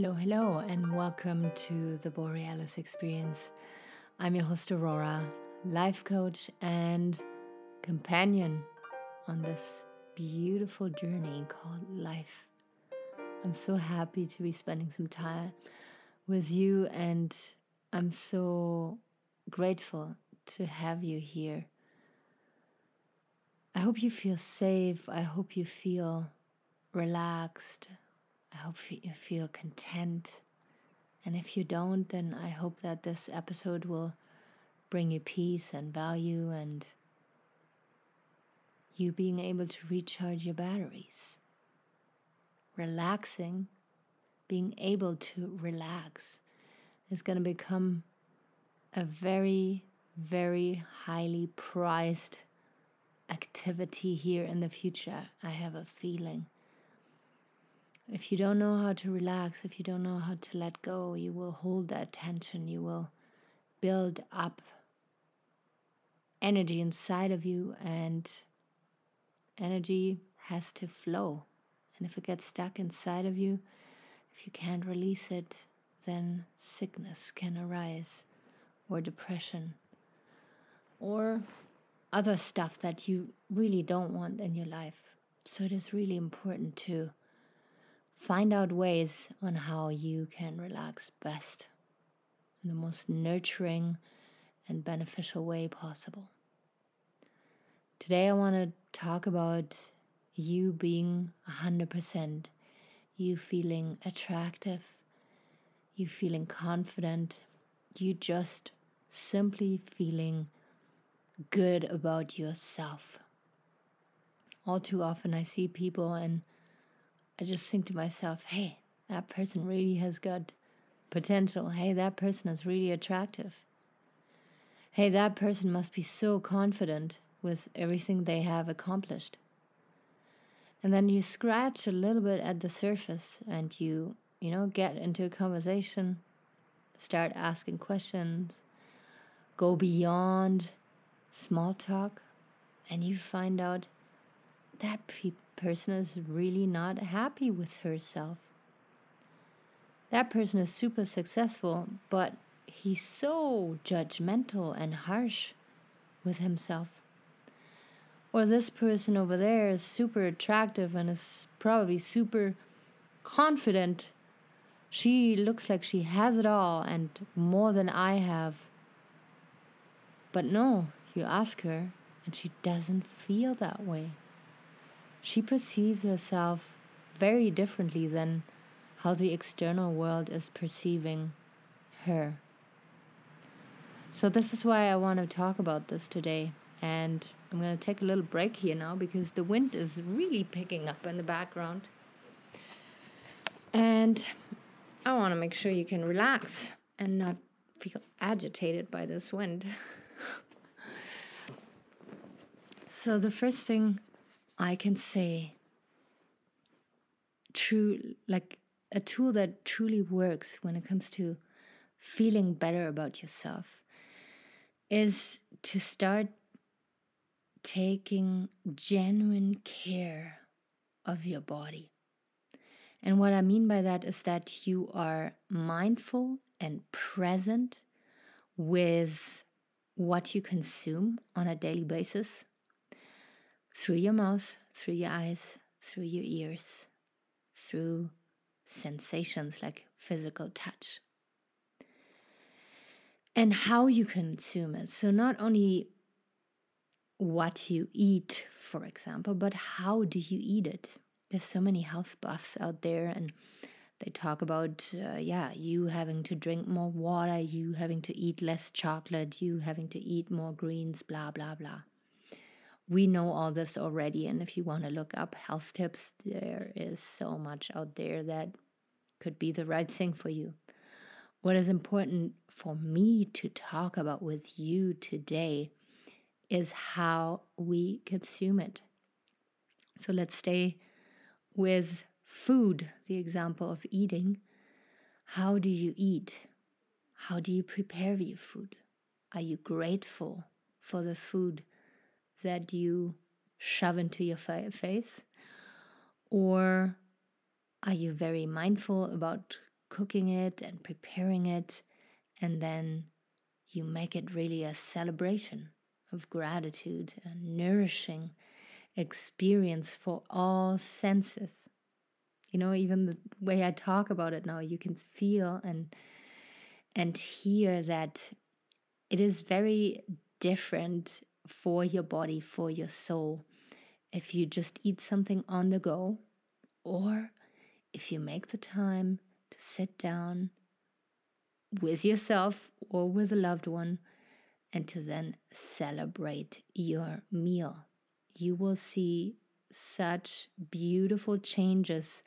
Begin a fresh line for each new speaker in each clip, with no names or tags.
Hello, hello, and welcome to the Borealis Experience. I'm your host, Aurora, life coach and companion on this beautiful journey called life. I'm so happy to be spending some time with you, and I'm so grateful to have you here. I hope you feel safe. I hope you feel relaxed. I hope you feel content. And if you don't, then I hope that this episode will bring you peace and value and you being able to recharge your batteries. Relaxing, being able to relax, is going to become a very, very highly prized activity here in the future. I have a feeling. If you don't know how to relax, if you don't know how to let go, you will hold that tension. You will build up energy inside of you, and energy has to flow. And if it gets stuck inside of you, if you can't release it, then sickness can arise, or depression, or other stuff that you really don't want in your life. So it is really important to Find out ways on how you can relax best in the most nurturing and beneficial way possible. Today, I want to talk about you being 100%, you feeling attractive, you feeling confident, you just simply feeling good about yourself. All too often, I see people and I just think to myself, hey, that person really has got potential. Hey, that person is really attractive. Hey, that person must be so confident with everything they have accomplished. And then you scratch a little bit at the surface and you, you know, get into a conversation, start asking questions, go beyond small talk, and you find out that pe- person is really not happy with herself. That person is super successful, but he's so judgmental and harsh with himself. Or this person over there is super attractive and is probably super confident. She looks like she has it all and more than I have. But no, you ask her, and she doesn't feel that way she perceives herself very differently than how the external world is perceiving her. So, this is why I want to talk about this today. And I'm going to take a little break here now because the wind is really picking up in the background. And I want to make sure you can relax and not feel agitated by this wind. so, the first thing I can say true like a tool that truly works when it comes to feeling better about yourself is to start taking genuine care of your body. And what I mean by that is that you are mindful and present with what you consume on a daily basis through your mouth, through your eyes, through your ears, through sensations like physical touch. And how you consume it. So, not only what you eat, for example, but how do you eat it? There's so many health buffs out there, and they talk about, uh, yeah, you having to drink more water, you having to eat less chocolate, you having to eat more greens, blah, blah, blah we know all this already. And if you want to look up health tips, there is so much out there that could be the right thing for you. What is important for me to talk about with you today is how we consume it. So let's stay with food, the example of eating. How do you eat? How do you prepare your food? Are you grateful for the food that you shove into your face? Or are you very mindful about cooking it and preparing it, and then you make it really a celebration of gratitude, a nourishing experience for all senses. You know, even the way I talk about it now, you can feel and and hear that it is very different for your body, for your soul, if you just eat something on the go, or if you make the time to sit down with yourself or with a loved one and to then celebrate your meal. You will see such beautiful changes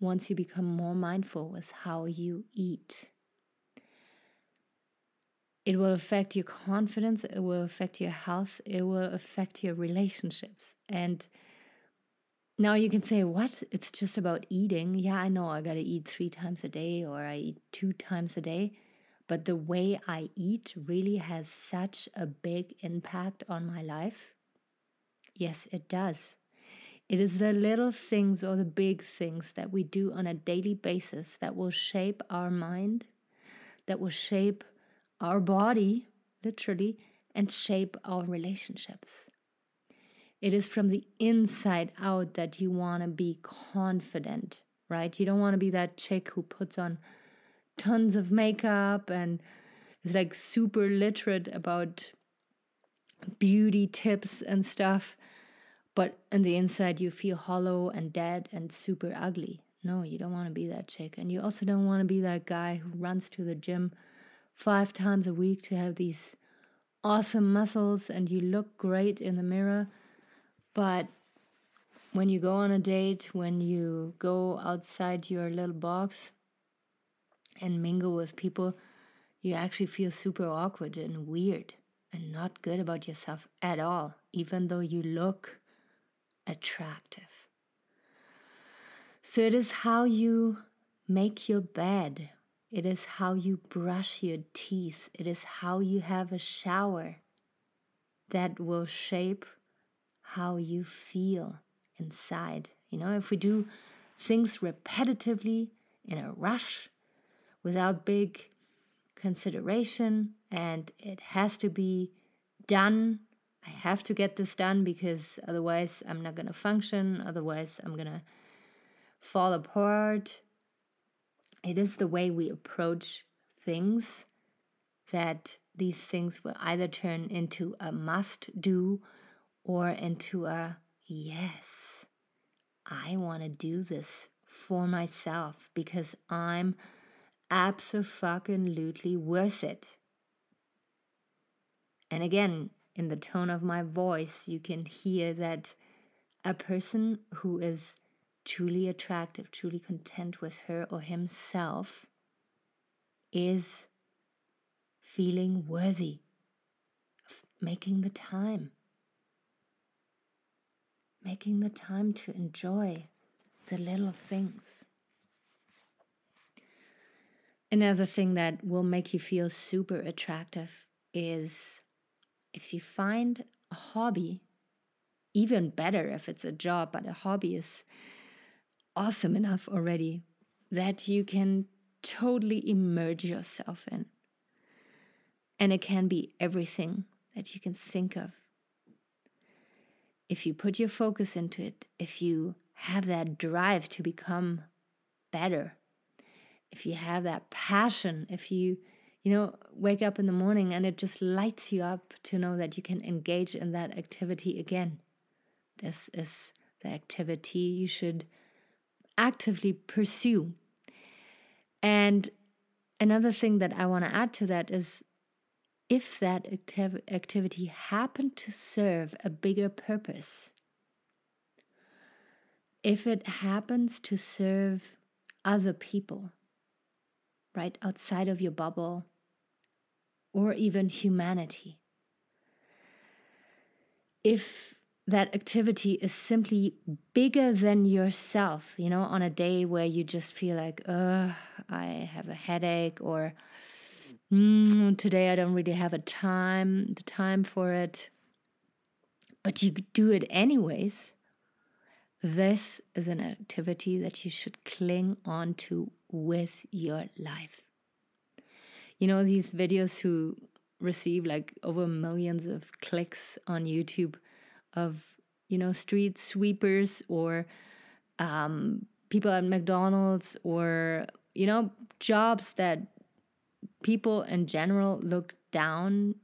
once you become more mindful with how you eat. It will affect your confidence, it will affect your health, it will affect your relationships. And now you can say, What? It's just about eating. Yeah, I know I gotta eat three times a day or I eat two times a day. But the way I eat really has such a big impact on my life. Yes, it does. It is the little things or the big things that we do on a daily basis that will shape our mind, that will shape our body, literally, and shape our relationships. It is from the inside out that you want to be confident, right? You don't want to be that chick who puts on tons of makeup and is like super literate about beauty tips and stuff. But on the inside, you feel hollow and dead and super ugly. No, you don't want to be that chick. And you also don't want to be that guy who runs to the gym five times a week to have these awesome muscles and you look great in the mirror. But when you go on a date, when you go outside your little box and mingle with people, you actually feel super awkward and weird and not good about yourself at all, even though you look attractive. So it is how you make your bed it is how you brush your teeth. It is how you have a shower that will shape how you feel inside. You know, if we do things repetitively in a rush without big consideration and it has to be done, I have to get this done because otherwise I'm not going to function, otherwise I'm going to fall apart it is the way we approach things that these things will either turn into a must do or into a yes, I want to do this for myself because I'm absolutely worth it. And again, in the tone of my voice, you can hear that a person who is truly attractive, truly content with her or himself, is feeling worthy of making the time. Making the time to enjoy the little things. Another thing that will make you feel super attractive is if you find a hobby, even better if it's a job, but a hobby is awesome enough already that you can totally immerse yourself in. And it can be everything that you can think of. If you put your focus into it, if you have that drive to become better, if you have that passion, if you, you know, wake up in the morning and it just lights you up to know that you can engage in that activity again. This is the activity you should actively pursue. And another thing that I want to add to that is if that activ- activity happened to serve a bigger purpose, if it happens to serve other people, right outside of your bubble, or even humanity, if that activity is simply bigger than yourself, you know, on a day where you just feel like, uh, I have a headache or mm, today I don't really have a time, the time for it. But you do it anyways. This is an activity that you should cling on to with your life. You know, these videos who receive like over millions of clicks on YouTube of, you know, street sweepers or um, people at McDonald's or, you know, jobs that people in general look down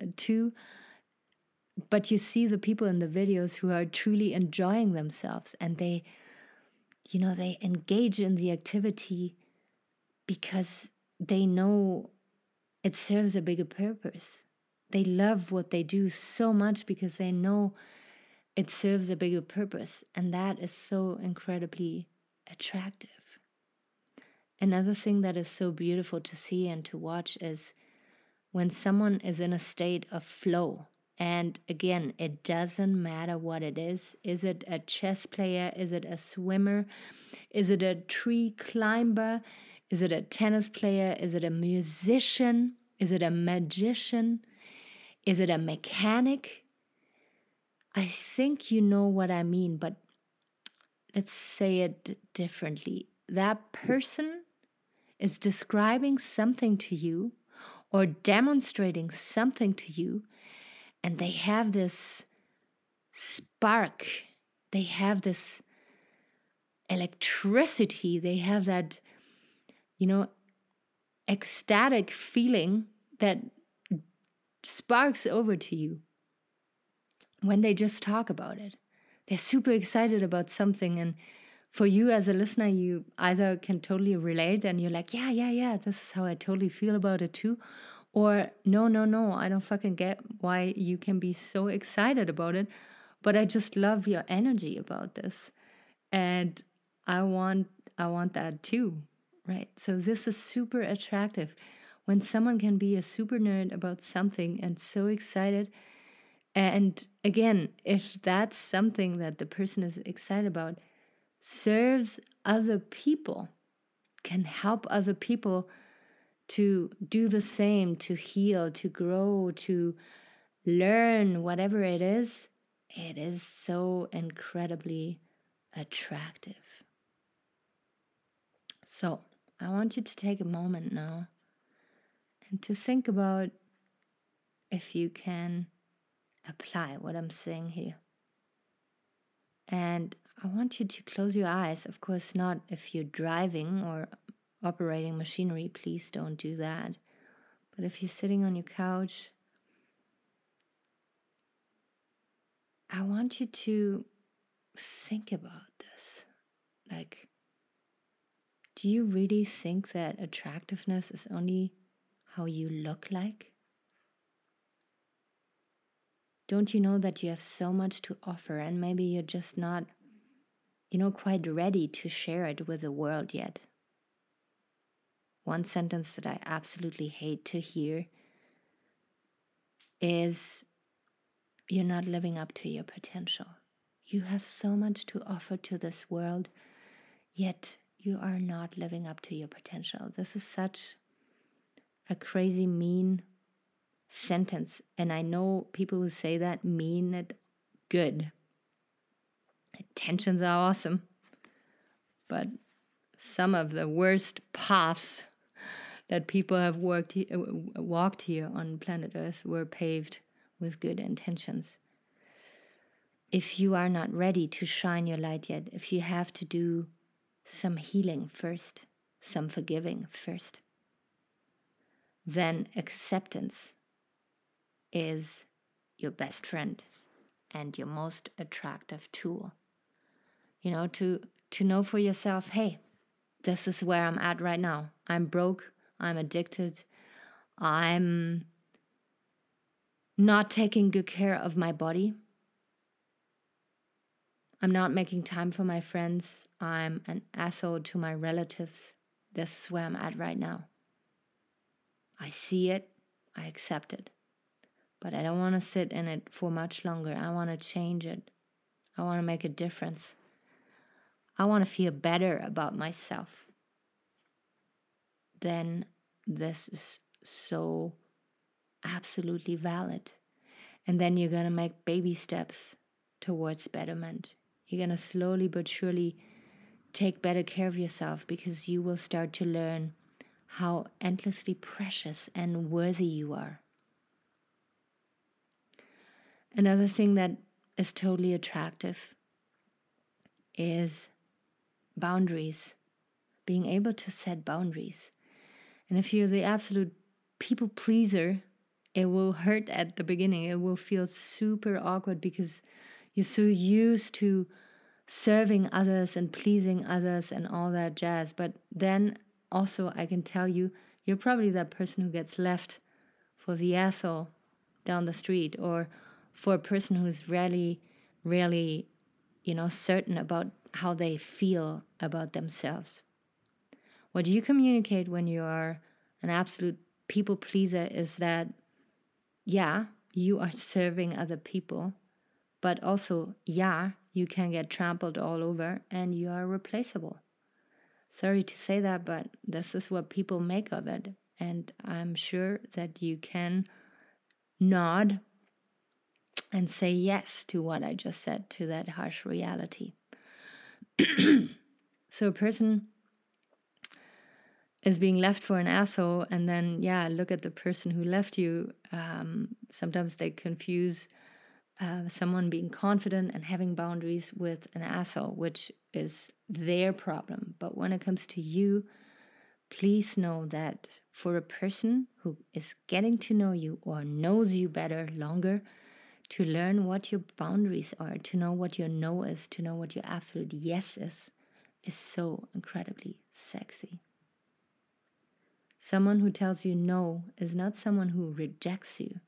uh, to. But you see the people in the videos who are truly enjoying themselves and they you know they engage in the activity because they know it serves a bigger purpose they love what they do so much because they know it serves a bigger purpose and that is so incredibly attractive another thing that is so beautiful to see and to watch is when someone is in a state of flow and again, it doesn't matter what it is. Is it a chess player? Is it a swimmer? Is it a tree climber? Is it a tennis player? Is it a musician? Is it a magician? Is it a mechanic? I think you know what I mean, but let's say it differently. That person is describing something to you or demonstrating something to you and they have this spark, they have this electricity, they have that, you know, ecstatic feeling that sparks over to you when they just talk about it. They're super excited about something. And for you as a listener, you either can totally relate and you're like, yeah, yeah, yeah, this is how I totally feel about it too. Or, no, no, no, I don't fucking get why you can be so excited about it, but I just love your energy about this. And I want I want that too, right? So this is super attractive when someone can be a super nerd about something and so excited. And again, if that's something that the person is excited about, serves other people, can help other people to do the same, to heal, to grow, to learn, whatever it is, it is so incredibly attractive. So, I want you to take a moment now to think about if you can apply what I'm saying here. And I want you to close your eyes, of course, not if you're driving or operating machinery, please don't do that. But if you're sitting on your couch, I want you to think about this. Like, do you really think that attractiveness is only how you look like? Don't you know that you have so much to offer and maybe you're just not, you know, quite ready to share it with the world yet? one sentence that I absolutely hate to hear is you're not living up to your potential. You have so much to offer to this world, yet you are not living up to your potential. This is such a crazy, mean sentence. And I know people who say that mean it good. Intentions are awesome. But some of the worst paths that people have worked uh, walked here on planet Earth were paved with good intentions. If you are not ready to shine your light yet, if you have to do some healing first, some forgiving first, then acceptance is your best friend and your most attractive tool. You know, to to know for yourself, hey, this is where I'm at right now. I'm broke. I'm addicted. I'm not taking good care of my body. I'm not making time for my friends. I'm an asshole to my relatives. This is where I'm at right now. I see it, I accept it. But I don't want to sit in it for much longer. I want to change it. I want to make a difference. I want to feel better about myself then this is so absolutely valid. And then you're going to make baby steps towards betterment. You're going to slowly but surely take better care of yourself because you will start to learn how endlessly precious and worthy you are. Another thing that is totally attractive is boundaries, being able to set boundaries. And if you're the absolute people pleaser, it will hurt at the beginning. It will feel super awkward because you're so used to serving others and pleasing others and all that jazz. But then also, I can tell you, you're probably that person who gets left for the asshole down the street or for a person who's really, really, you know, certain about how they feel about themselves. What you communicate when you are an absolute people pleaser is that, yeah, you are serving other people, but also, yeah, you can get trampled all over and you are replaceable. Sorry to say that, but this is what people make of it. And I'm sure that you can nod and say yes to what I just said, to that harsh reality. so a person is being left for an asshole, and then, yeah, look at the person who left you. Um, sometimes they confuse uh, someone being confident and having boundaries with an asshole, which is their problem. But when it comes to you, please know that for a person who is getting to know you or knows you better longer, to learn what your boundaries are, to know what your no is, to know what your absolute yes is, is so incredibly sexy. Someone who tells you no is not someone who rejects you.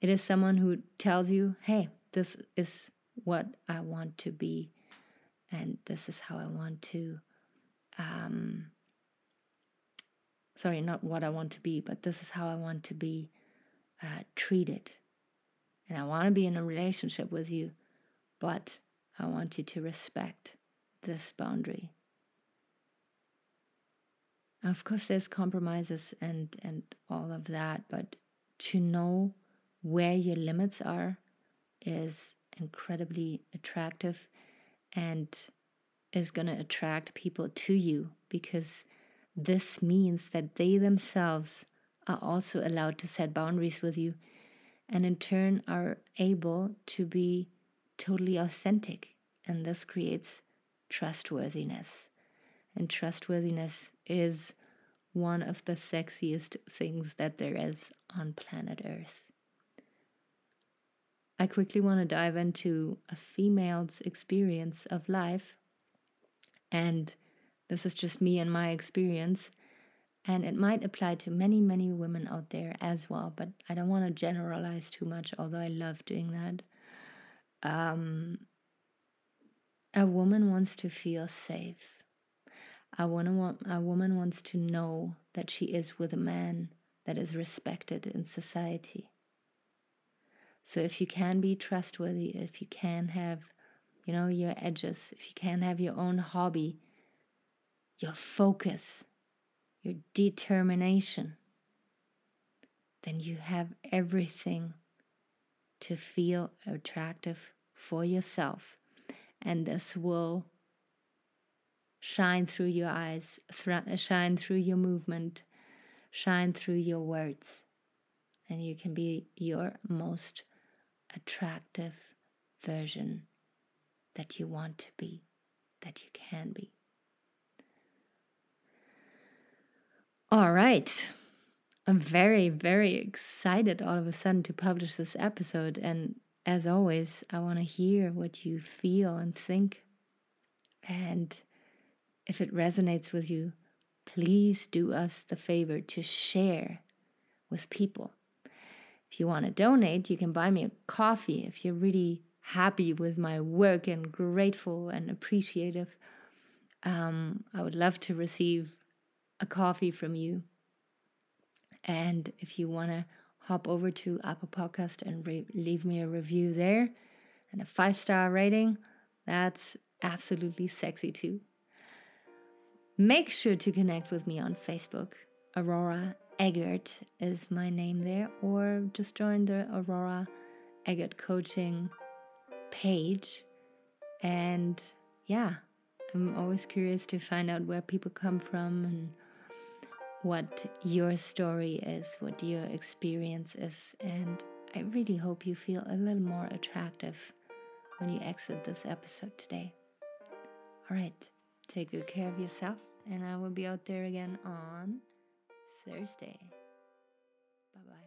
It is someone who tells you, hey, this is what I want to be, and this is how I want to. Um, sorry, not what I want to be, but this is how I want to be uh, treated. And I want to be in a relationship with you, but I want you to respect this boundary. Of course, there's compromises and, and all of that, but to know where your limits are is incredibly attractive and is going to attract people to you because this means that they themselves are also allowed to set boundaries with you and in turn are able to be totally authentic. And this creates trustworthiness. And trustworthiness is one of the sexiest things that there is on planet Earth. I quickly want to dive into a female's experience of life. And this is just me and my experience. And it might apply to many, many women out there as well. But I don't want to generalize too much, although I love doing that. Um, a woman wants to feel safe. A woman, a woman wants to know that she is with a man that is respected in society. So if you can be trustworthy, if you can have, you know, your edges, if you can have your own hobby, your focus, your determination, then you have everything to feel attractive for yourself. And this will shine through your eyes, shine through your movement, shine through your words. And you can be your most attractive version that you want to be, that you can be. All right. I'm very, very excited all of a sudden to publish this episode. And as always, I want to hear what you feel and think. And if it resonates with you, please do us the favor to share with people. If you want to donate, you can buy me a coffee if you're really happy with my work and grateful and appreciative. Um, I would love to receive a coffee from you. And if you want to hop over to Apple Podcast and re- leave me a review there and a five star rating, that's absolutely sexy too. Make sure to connect with me on Facebook, Aurora Eggert is my name there, or just join the Aurora Eggert coaching page. And yeah, I'm always curious to find out where people come from and what your story is, what your experience is. And I really hope you feel a little more attractive when you exit this episode today. All right, take good care of yourself, and I will be out there again on Thursday. Bye bye.